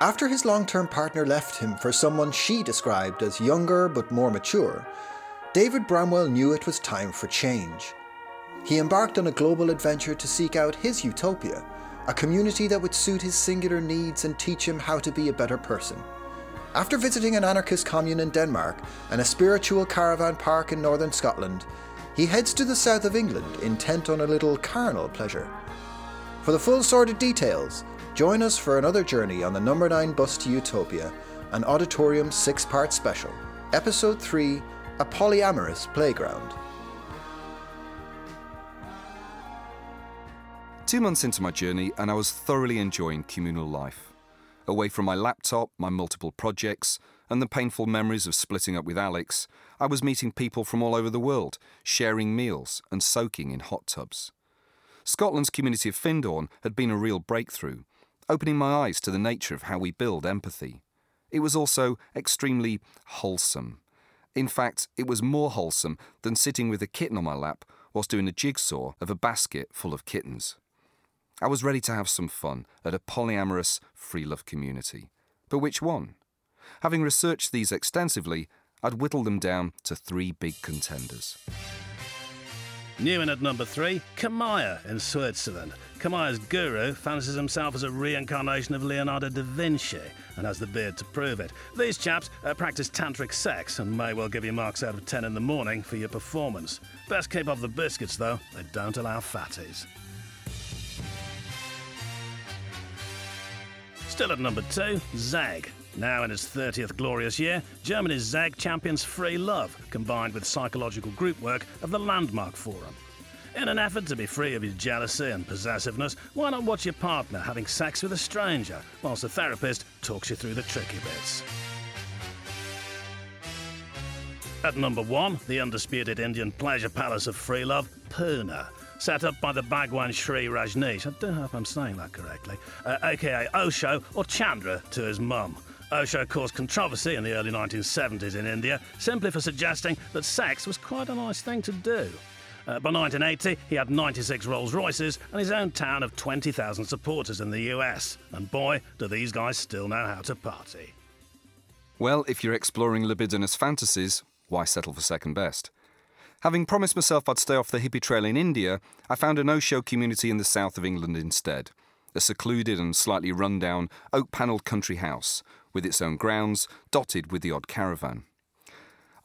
After his long term partner left him for someone she described as younger but more mature, David Bramwell knew it was time for change. He embarked on a global adventure to seek out his utopia, a community that would suit his singular needs and teach him how to be a better person. After visiting an anarchist commune in Denmark and a spiritual caravan park in northern Scotland, he heads to the south of England intent on a little carnal pleasure. For the full sordid details, join us for another journey on the number 9 bus to Utopia, an auditorium six part special. Episode 3 A Polyamorous Playground. Two months into my journey, and I was thoroughly enjoying communal life. Away from my laptop, my multiple projects, and the painful memories of splitting up with Alex, I was meeting people from all over the world, sharing meals and soaking in hot tubs. Scotland's community of Findhorn had been a real breakthrough, opening my eyes to the nature of how we build empathy. It was also extremely wholesome. In fact, it was more wholesome than sitting with a kitten on my lap whilst doing a jigsaw of a basket full of kittens. I was ready to have some fun at a polyamorous free love community. But which one? Having researched these extensively, I'd whittled them down to three big contenders. New in at number three, Kamaya in Switzerland. Kamaya's guru fancies himself as a reincarnation of Leonardo da Vinci and has the beard to prove it. These chaps uh, practice tantric sex and may well give you marks out of 10 in the morning for your performance. Best keep off the biscuits though, they don't allow fatties. Still at number two, ZEGG. Now in his 30th glorious year, Germany's ZEGG champions free love, combined with psychological group work of the Landmark Forum. In an effort to be free of your jealousy and possessiveness, why not watch your partner having sex with a stranger, whilst a therapist talks you through the tricky bits? At number one, the undisputed Indian pleasure palace of free love, Pune set up by the Bhagwan Shree Rajneesh, I do hope I'm saying that correctly, uh, aka Osho or Chandra to his mum. Osho caused controversy in the early 1970s in India simply for suggesting that sex was quite a nice thing to do. Uh, by 1980, he had 96 Rolls Royces and his own town of 20,000 supporters in the US. And boy, do these guys still know how to party. Well, if you're exploring libidinous fantasies, why settle for second best? Having promised myself I'd stay off the hippie trail in India, I found an Osho community in the south of England instead. A secluded and slightly run-down oak panelled country house, with its own grounds, dotted with the odd caravan.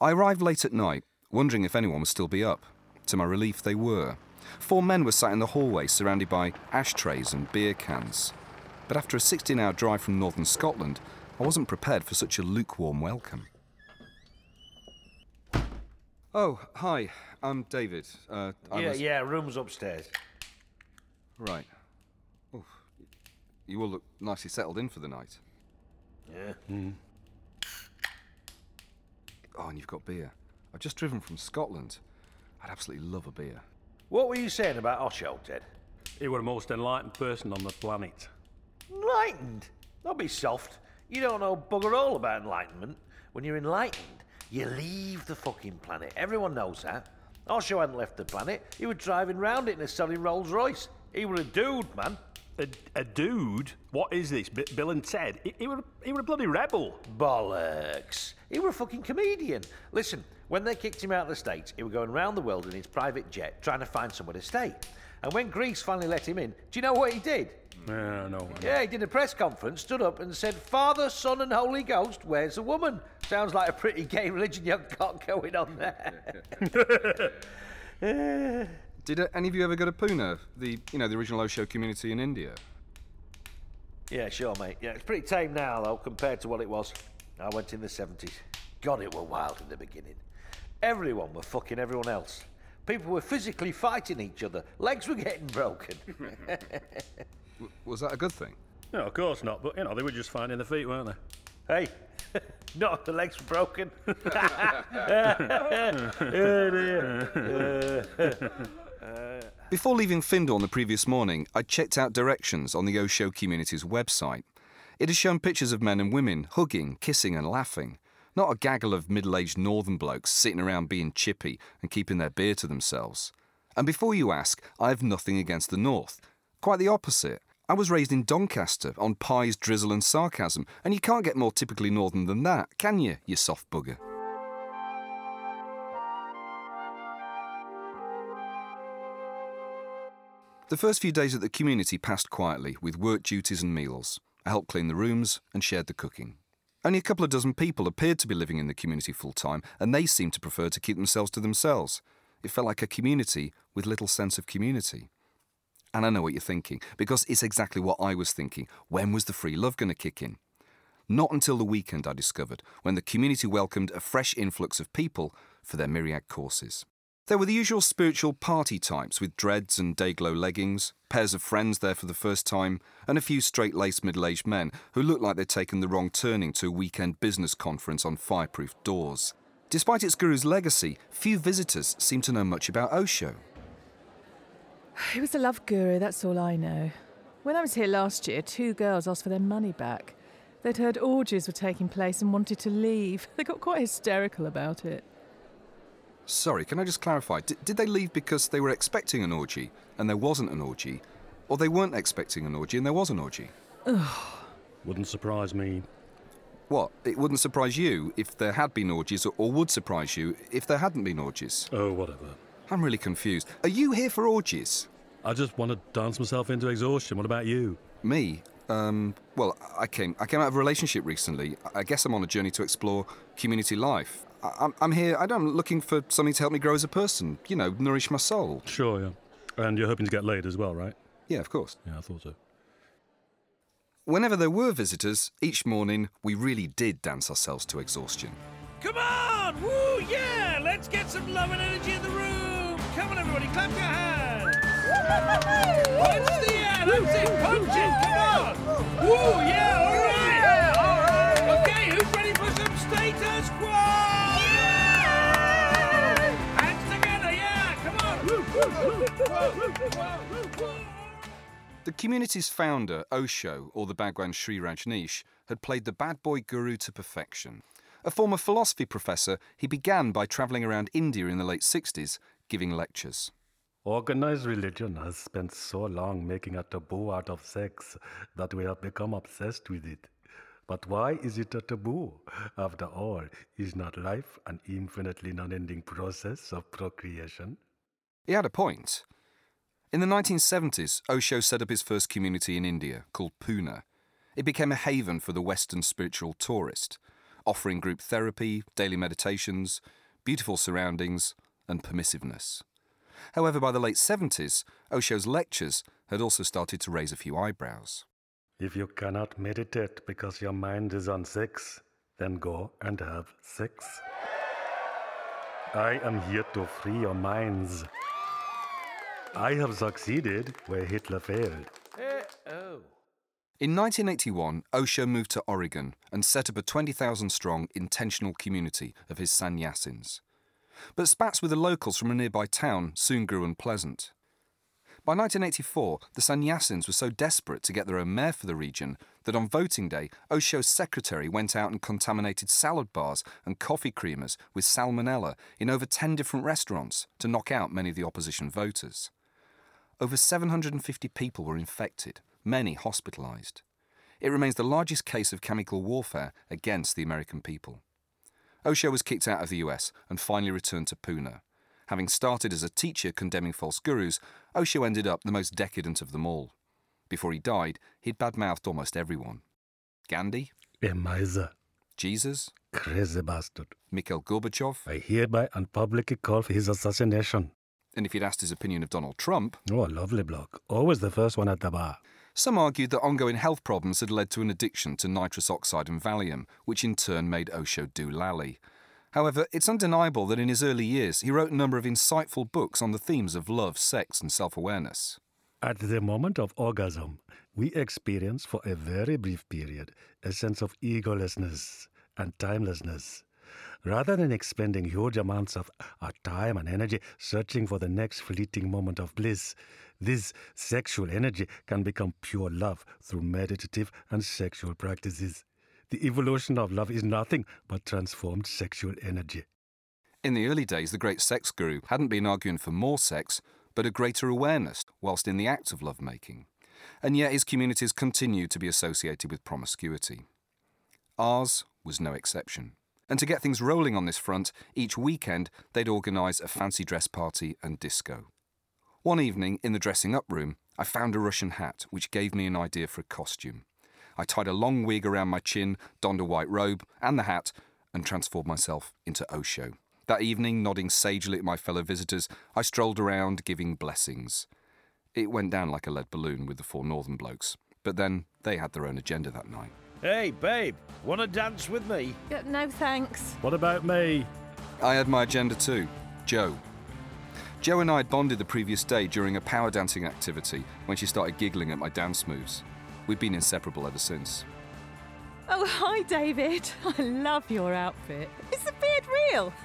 I arrived late at night, wondering if anyone would still be up. To my relief, they were. Four men were sat in the hallway surrounded by ashtrays and beer cans. But after a 16 hour drive from northern Scotland, I wasn't prepared for such a lukewarm welcome. Oh, hi. I'm David. Uh, I yeah, was... yeah, room's upstairs. Right. Oh, you all look nicely settled in for the night. Yeah. Mm. Oh, and you've got beer. I've just driven from Scotland. I'd absolutely love a beer. What were you saying about Osho, Ted? He were the most enlightened person on the planet. Enlightened? Don't be soft. You don't know bugger all about enlightenment. When you're enlightened, you leave the fucking planet. Everyone knows that. Osho hadn't left the planet. He was driving round it in a solid Rolls Royce. He were a dude, man. A, a dude? What is this? B- Bill and Ted? He, he, were, he were a bloody rebel. Bollocks. He were a fucking comedian. Listen, when they kicked him out of the States, he was going round the world in his private jet trying to find somewhere to stay. And when Greece finally let him in, do you know what he did? Yeah, no. Yeah, he did a press conference, stood up and said, Father, Son, and Holy Ghost, where's the woman? Sounds like a pretty gay religion you've got going on there. Did uh, any of you ever go to Pune, the you know the original Osho community in India? yeah, sure, mate. Yeah, it's pretty tame now, though, compared to what it was. I went in the 70s. God, it were wild in the beginning. Everyone were fucking everyone else. People were physically fighting each other. Legs were getting broken. W- was that a good thing? No, of course not. But, you know, they were just finding the feet, weren't they? hey, not the legs were broken. Before leaving Findhorn the previous morning, I checked out directions on the Osho community's website. It has shown pictures of men and women hugging, kissing, and laughing. Not a gaggle of middle aged northern blokes sitting around being chippy and keeping their beer to themselves. And before you ask, I have nothing against the North. Quite the opposite. I was raised in Doncaster on pies, drizzle, and sarcasm, and you can't get more typically northern than that, can you, you soft bugger? The first few days at the community passed quietly, with work duties and meals. I helped clean the rooms and shared the cooking. Only a couple of dozen people appeared to be living in the community full time, and they seemed to prefer to keep themselves to themselves. It felt like a community with little sense of community. And I know what you're thinking, because it's exactly what I was thinking. When was the free love going to kick in? Not until the weekend, I discovered, when the community welcomed a fresh influx of people for their myriad courses. There were the usual spiritual party types with dreads and day-glow leggings, pairs of friends there for the first time, and a few straight-laced middle-aged men who looked like they'd taken the wrong turning to a weekend business conference on fireproof doors. Despite its guru's legacy, few visitors seemed to know much about Osho. He was a love guru, that's all I know. When I was here last year, two girls asked for their money back. They'd heard orgies were taking place and wanted to leave. They got quite hysterical about it. Sorry, can I just clarify? D- did they leave because they were expecting an orgy and there wasn't an orgy? Or they weren't expecting an orgy and there was an orgy? Wouldn't surprise me. What? It wouldn't surprise you if there had been orgies, or, or would surprise you if there hadn't been orgies? Oh, whatever. I'm really confused. Are you here for orgies? I just want to dance myself into exhaustion. What about you? Me? Um, well, I came I came out of a relationship recently. I guess I'm on a journey to explore community life. I, I'm, I'm here. I don't, I'm looking for something to help me grow as a person. You know, nourish my soul. Sure, yeah. And you're hoping to get laid as well, right? Yeah, of course. Yeah, I thought so. Whenever there were visitors, each morning we really did dance ourselves to exhaustion. Come on! Woo, yeah! Let's get some love and energy in the room! Come on, everybody, clap your hands! Punch the air! That's it! Punch it! Come on! Woo, yeah! All right! all right! Okay, who's ready for some status quo? The community's founder, Osho, or the Bhagwan Shree Rajneesh, had played the bad boy guru to perfection. A former philosophy professor, he began by travelling around India in the late 60s, giving lectures. Organized religion has spent so long making a taboo out of sex that we have become obsessed with it. But why is it a taboo? After all, is not life an infinitely non ending process of procreation? He had a point. In the 1970s, Osho set up his first community in India, called Pune. It became a haven for the Western spiritual tourist, offering group therapy, daily meditations, beautiful surroundings, and permissiveness. However, by the late 70s, Osho's lectures had also started to raise a few eyebrows. If you cannot meditate because your mind is on sex, then go and have sex. I am here to free your minds. I have succeeded where Hitler failed. Eh, oh. In 1981, Osho moved to Oregon and set up a 20,000 strong intentional community of his sannyasins. But spats with the locals from a nearby town soon grew unpleasant. By 1984, the sannyasins were so desperate to get their own mayor for the region that on voting day, Osho's secretary went out and contaminated salad bars and coffee creamers with salmonella in over 10 different restaurants to knock out many of the opposition voters. Over 750 people were infected, many hospitalised. It remains the largest case of chemical warfare against the American people. Osho was kicked out of the US and finally returned to Pune. Having started as a teacher condemning false gurus, Osho ended up the most decadent of them all. Before he died, he'd badmouthed almost everyone. Gandhi, A miser, Jesus, crazy bastard. Mikhail Gorbachev, I hereby and publicly call for his assassination. And if he'd asked his opinion of Donald Trump, Oh, a lovely bloke. Always the first one at the bar. some argued that ongoing health problems had led to an addiction to nitrous oxide and Valium, which in turn made Osho do lally. However, it's undeniable that in his early years he wrote a number of insightful books on the themes of love, sex, and self awareness. At the moment of orgasm, we experience for a very brief period a sense of egolessness and timelessness. Rather than expending huge amounts of our time and energy searching for the next fleeting moment of bliss, this sexual energy can become pure love through meditative and sexual practices. The evolution of love is nothing but transformed sexual energy. In the early days, the great sex guru hadn't been arguing for more sex, but a greater awareness whilst in the act of lovemaking. and yet his communities continued to be associated with promiscuity. Ours was no exception. And to get things rolling on this front, each weekend they'd organise a fancy dress party and disco. One evening, in the dressing up room, I found a Russian hat which gave me an idea for a costume. I tied a long wig around my chin, donned a white robe and the hat, and transformed myself into Osho. That evening, nodding sagely at my fellow visitors, I strolled around giving blessings. It went down like a lead balloon with the four northern blokes, but then they had their own agenda that night. Hey, babe, wanna dance with me? Yeah, no thanks. What about me? I had my agenda too Joe. Joe and I had bonded the previous day during a power dancing activity when she started giggling at my dance moves. We've been inseparable ever since. Oh, hi, David. I love your outfit. Is the beard real?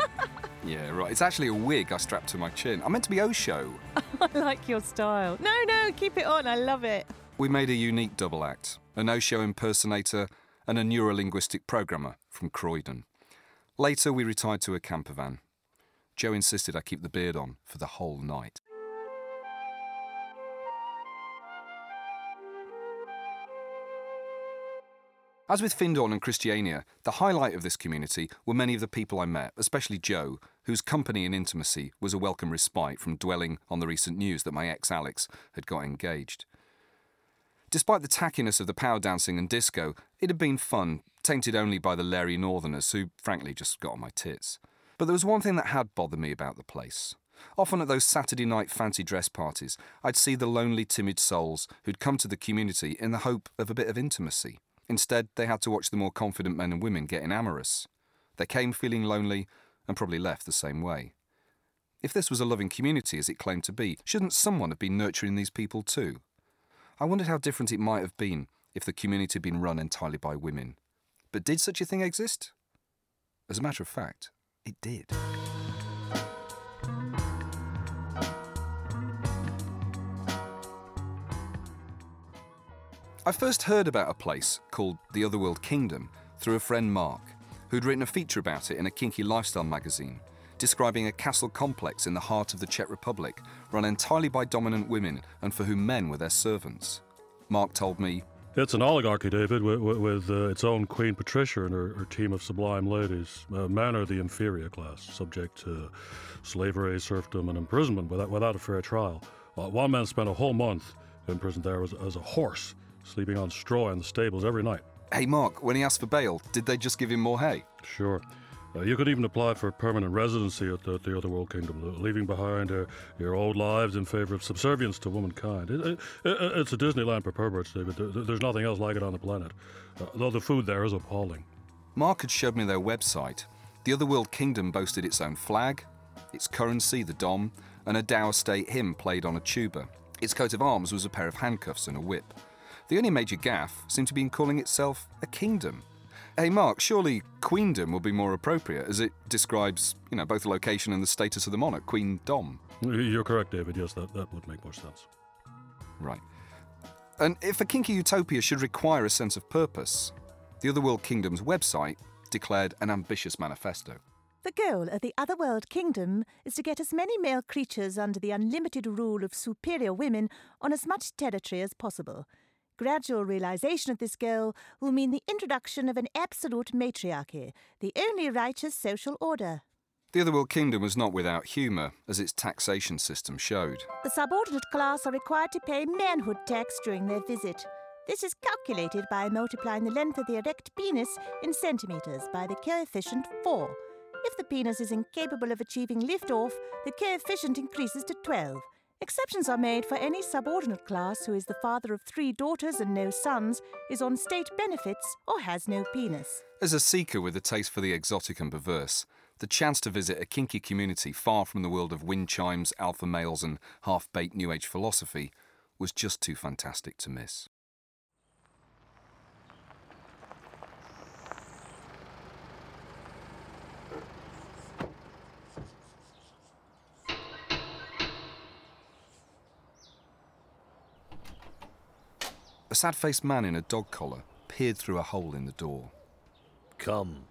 Yeah, right. It's actually a wig I strapped to my chin. I'm meant to be Osho. I like your style. No, no, keep it on. I love it. We made a unique double act an Osho impersonator and a neurolinguistic programmer from Croydon. Later, we retired to a camper van. Joe insisted I keep the beard on for the whole night. As with Findhorn and Christiania, the highlight of this community were many of the people I met, especially Joe, whose company and intimacy was a welcome respite from dwelling on the recent news that my ex Alex had got engaged. Despite the tackiness of the power dancing and disco, it had been fun, tainted only by the Larry Northerners, who frankly just got on my tits. But there was one thing that had bothered me about the place. Often at those Saturday night fancy dress parties, I'd see the lonely, timid souls who'd come to the community in the hope of a bit of intimacy. Instead, they had to watch the more confident men and women getting amorous. They came feeling lonely and probably left the same way. If this was a loving community as it claimed to be, shouldn't someone have been nurturing these people too? I wondered how different it might have been if the community had been run entirely by women. But did such a thing exist? As a matter of fact, it did. I first heard about a place called the Otherworld Kingdom through a friend Mark, who'd written a feature about it in a kinky lifestyle magazine, describing a castle complex in the heart of the Czech Republic, run entirely by dominant women and for whom men were their servants. Mark told me, It's an oligarchy, David, with, with, with uh, its own Queen Patricia and her, her team of sublime ladies. Uh, men are the inferior class, subject to slavery, serfdom, and imprisonment without, without a fair trial. Uh, one man spent a whole month in prison there as, as a horse, sleeping on straw in the stables every night. Hey Mark, when he asked for bail, did they just give him more hay? Sure. Uh, you could even apply for permanent residency at the, the Otherworld Kingdom, uh, leaving behind uh, your old lives in favor of subservience to womankind. It, it, it, it's a Disneyland for perverts, David. There, there's nothing else like it on the planet. Uh, though the food there is appalling. Mark had showed me their website. The Otherworld Kingdom boasted its own flag, its currency, the Dom, and a Dow State hymn played on a tuba. Its coat of arms was a pair of handcuffs and a whip. The only major gaffe seemed to be in calling itself a kingdom. Hey, Mark, surely Queendom would be more appropriate, as it describes, you know, both the location and the status of the monarch, Queen Dom. You're correct, David. Yes, that, that would make more sense. Right. And if a kinky utopia should require a sense of purpose, the Otherworld Kingdom's website declared an ambitious manifesto. The goal of the Otherworld Kingdom is to get as many male creatures under the unlimited rule of superior women on as much territory as possible. Gradual realization of this goal will mean the introduction of an absolute matriarchy, the only righteous social order. The Otherworld Kingdom was not without humour, as its taxation system showed. The subordinate class are required to pay manhood tax during their visit. This is calculated by multiplying the length of the erect penis in centimetres by the coefficient 4. If the penis is incapable of achieving liftoff, the coefficient increases to 12. Exceptions are made for any subordinate class who is the father of three daughters and no sons, is on state benefits, or has no penis. As a seeker with a taste for the exotic and perverse, the chance to visit a kinky community far from the world of wind chimes, alpha males, and half baked New Age philosophy was just too fantastic to miss. Sad faced man in a dog collar peered through a hole in the door. Come.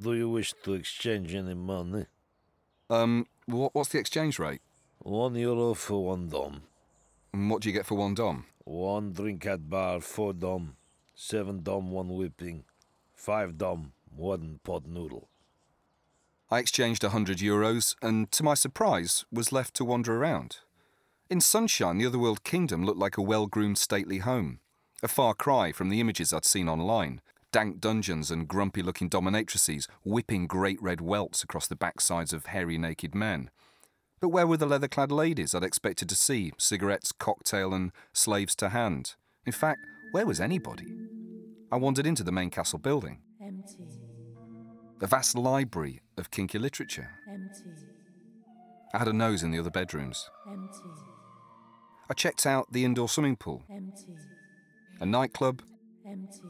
Do you wish to exchange any money? Um, what, what's the exchange rate? One euro for one dom. And what do you get for one dom? One drink at bar, four dom. Seven dom, one whipping. Five dom, one pot noodle. I exchanged a hundred euros and, to my surprise, was left to wander around. In sunshine, the Otherworld Kingdom looked like a well groomed stately home, a far cry from the images I'd seen online dank dungeons and grumpy looking dominatrices whipping great red welts across the backsides of hairy naked men. But where were the leather clad ladies I'd expected to see, cigarettes, cocktail, and slaves to hand? In fact, where was anybody? I wandered into the main castle building. Empty. A vast library of kinky literature. Empty. I had a nose in the other bedrooms. Empty. I checked out the indoor swimming pool, Empty. a nightclub, Empty.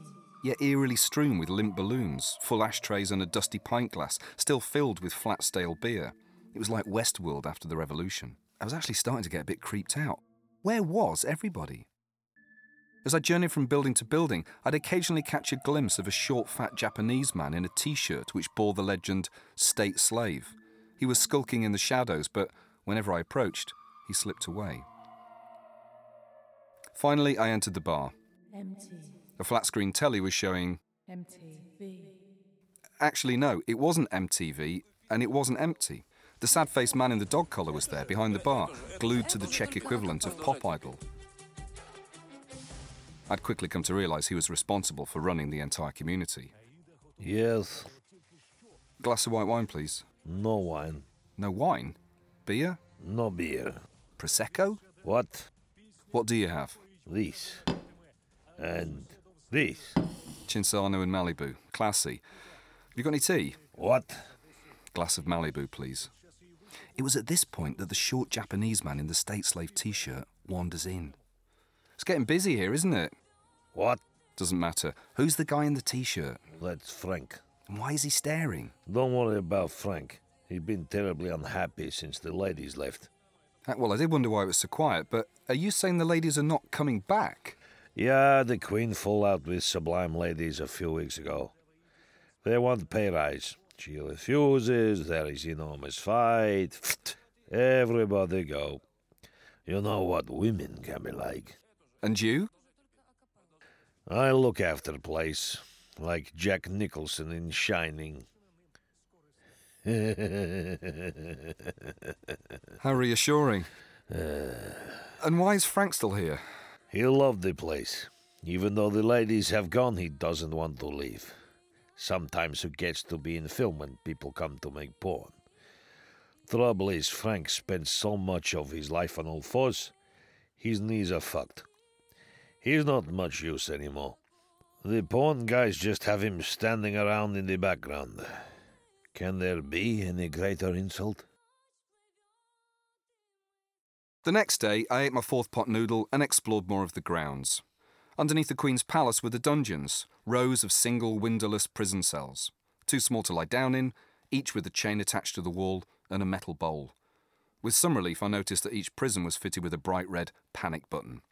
yet eerily strewn with limp balloons, full ashtrays, and a dusty pint glass, still filled with flat stale beer. It was like Westworld after the revolution. I was actually starting to get a bit creeped out. Where was everybody? As I journeyed from building to building, I'd occasionally catch a glimpse of a short, fat Japanese man in a t shirt which bore the legend State Slave. He was skulking in the shadows, but whenever I approached, he slipped away. Finally, I entered the bar. Empty. A flat screen telly was showing. MTV. Actually, no, it wasn't MTV, and it wasn't empty. The sad faced man in the dog collar was there behind the bar, glued to the Czech equivalent of Pop Idol. I'd quickly come to realise he was responsible for running the entire community. Yes, Glass of white wine, please. no wine, No wine? Beer? no beer. Prosecco? What? What do you have? This. And this. Cinzano and Malibu. Classy. Have you got any tea? What? Glass of Malibu, please. It was at this point that the short Japanese man in the state slave t shirt wanders in. It's getting busy here, isn't it? What? Doesn't matter. Who's the guy in the t shirt? That's Frank. And why is he staring? Don't worry about Frank. He's been terribly unhappy since the ladies left. Ah, Well, I did wonder why it was so quiet, but are you saying the ladies are not coming back? Yeah, the Queen fell out with Sublime Ladies a few weeks ago. They want pay rise. She refuses, there is enormous fight. Everybody go. You know what women can be like. And you? I look after the place, like Jack Nicholson in Shining. How reassuring. and why is Frank still here? He loved the place. Even though the ladies have gone, he doesn't want to leave. Sometimes he gets to be in film when people come to make porn. Trouble is, Frank spent so much of his life on all fours, his knees are fucked. He's not much use anymore. The porn guys just have him standing around in the background. Can there be any greater insult? The next day, I ate my fourth pot noodle and explored more of the grounds. Underneath the Queen's palace were the dungeons, rows of single windowless prison cells, too small to lie down in, each with a chain attached to the wall and a metal bowl. With some relief, I noticed that each prison was fitted with a bright red panic button.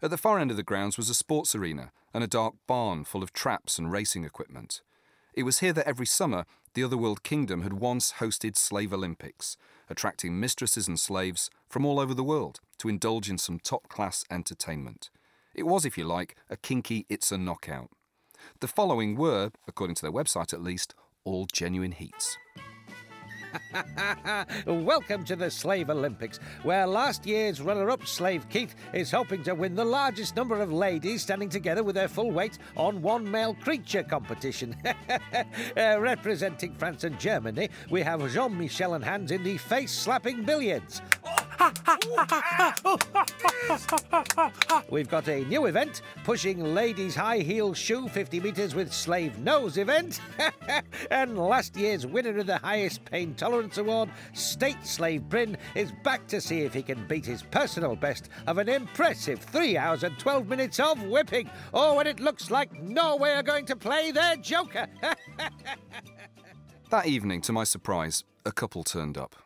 At the far end of the grounds was a sports arena and a dark barn full of traps and racing equipment. It was here that every summer the Otherworld Kingdom had once hosted Slave Olympics, attracting mistresses and slaves from all over the world to indulge in some top class entertainment. It was, if you like, a kinky It's a Knockout. The following were, according to their website at least, all genuine heats. Welcome to the Slave Olympics, where last year's runner up, Slave Keith, is hoping to win the largest number of ladies standing together with their full weight on one male creature competition. Uh, representing France and Germany, we have Jean Michel and Hans in the face slapping billiards. We've got a new event, pushing ladies' high heel shoe 50 metres with slave nose event. and last year's winner of the highest pain tolerance award, State Slave Bryn, is back to see if he can beat his personal best of an impressive 3 hours and 12 minutes of whipping. Oh, and it looks like Norway are going to play their joker. That evening, to my surprise, a couple turned up.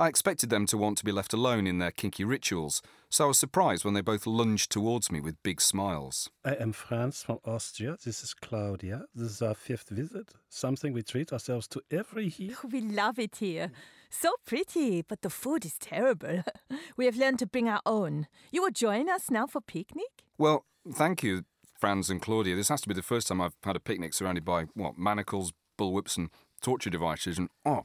I expected them to want to be left alone in their kinky rituals, so I was surprised when they both lunged towards me with big smiles. I am Franz from Austria. This is Claudia. This is our fifth visit. Something we treat ourselves to every year. We love it here. So pretty, but the food is terrible. we have learned to bring our own. You will join us now for picnic? Well, thank you, Franz and Claudia. This has to be the first time I've had a picnic surrounded by, what, manacles, bullwhips, and torture devices, and, oh,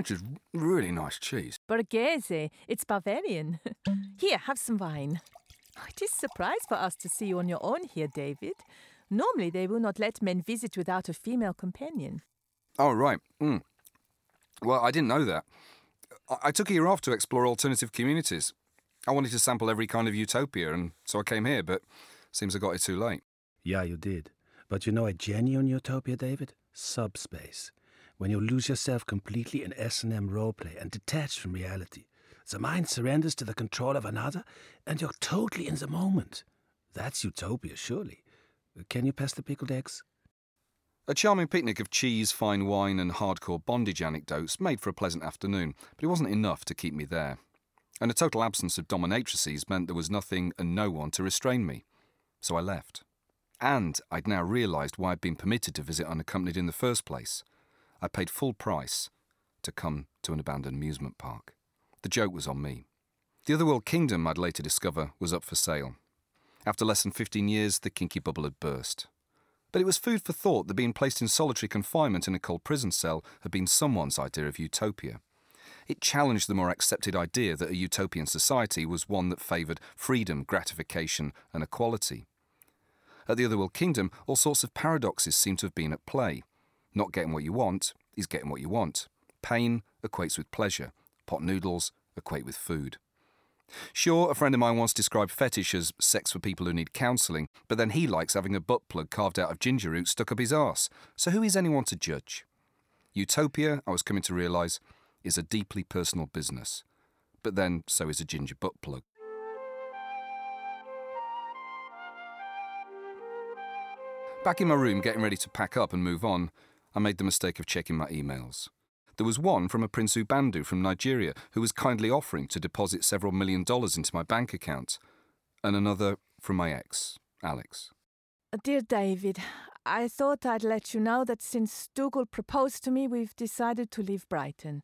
which is really nice cheese. Bergkäse. It's Bavarian. here, have some wine. It is a surprise for us to see you on your own here, David. Normally, they will not let men visit without a female companion. Oh, right. Mm. Well, I didn't know that. I-, I took a year off to explore alternative communities. I wanted to sample every kind of utopia, and so I came here, but seems I got it too late. Yeah, you did. But you know a genuine utopia, David? Subspace. When you lose yourself completely in S&M roleplay and detach from reality. The mind surrenders to the control of another, and you're totally in the moment. That's utopia, surely. Can you pass the pickled eggs? A charming picnic of cheese, fine wine, and hardcore bondage anecdotes made for a pleasant afternoon, but it wasn't enough to keep me there. And a total absence of dominatrices meant there was nothing and no one to restrain me. So I left. And I'd now realised why I'd been permitted to visit unaccompanied in the first place. I paid full price to come to an abandoned amusement park. The joke was on me. The Otherworld Kingdom, I'd later discover, was up for sale. After less than 15 years, the kinky bubble had burst. But it was food for thought that being placed in solitary confinement in a cold prison cell had been someone's idea of utopia. It challenged the more accepted idea that a utopian society was one that favoured freedom, gratification, and equality. At the Otherworld Kingdom, all sorts of paradoxes seem to have been at play. Not getting what you want is getting what you want. Pain equates with pleasure. Pot noodles equate with food. Sure, a friend of mine once described fetish as sex for people who need counselling, but then he likes having a butt plug carved out of ginger root stuck up his arse. So who is anyone to judge? Utopia, I was coming to realise, is a deeply personal business. But then so is a ginger butt plug. Back in my room, getting ready to pack up and move on, I made the mistake of checking my emails. There was one from a Prince Ubandu from Nigeria who was kindly offering to deposit several million dollars into my bank account, and another from my ex, Alex. Uh, dear David, I thought I'd let you know that since Dougal proposed to me, we've decided to leave Brighton.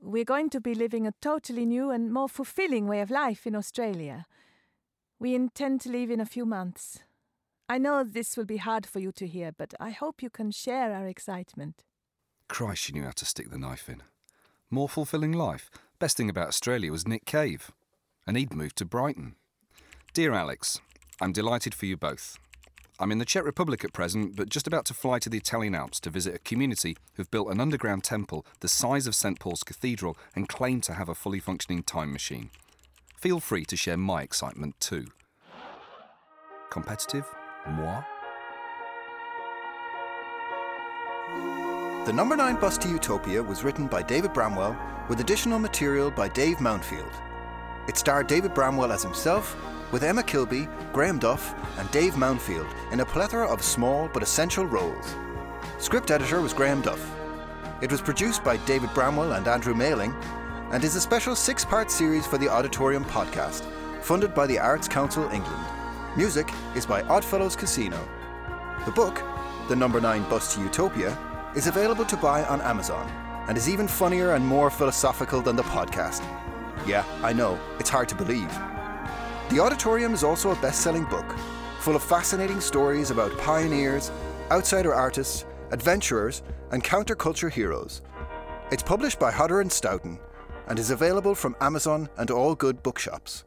We're going to be living a totally new and more fulfilling way of life in Australia. We intend to leave in a few months. I know this will be hard for you to hear, but I hope you can share our excitement. Christ, she knew how to stick the knife in. More fulfilling life. Best thing about Australia was Nick Cave, and he'd moved to Brighton. Dear Alex, I'm delighted for you both. I'm in the Czech Republic at present, but just about to fly to the Italian Alps to visit a community who've built an underground temple the size of St Paul's Cathedral and claim to have a fully functioning time machine. Feel free to share my excitement too. Competitive? Moi? The number 9 bus to Utopia was written by David Bramwell with additional material by Dave Mountfield. It starred David Bramwell as himself, with Emma Kilby, Graham Duff, and Dave Mountfield in a plethora of small but essential roles. Script editor was Graham Duff. It was produced by David Bramwell and Andrew Mailing, and is a special six part series for the Auditorium podcast, funded by the Arts Council England. Music is by Oddfellows Casino. The book, The Number 9 Bus to Utopia, is available to buy on Amazon and is even funnier and more philosophical than the podcast. Yeah, I know, it's hard to believe. The Auditorium is also a best selling book, full of fascinating stories about pioneers, outsider artists, adventurers, and counterculture heroes. It's published by Hodder and Stoughton and is available from Amazon and all good bookshops.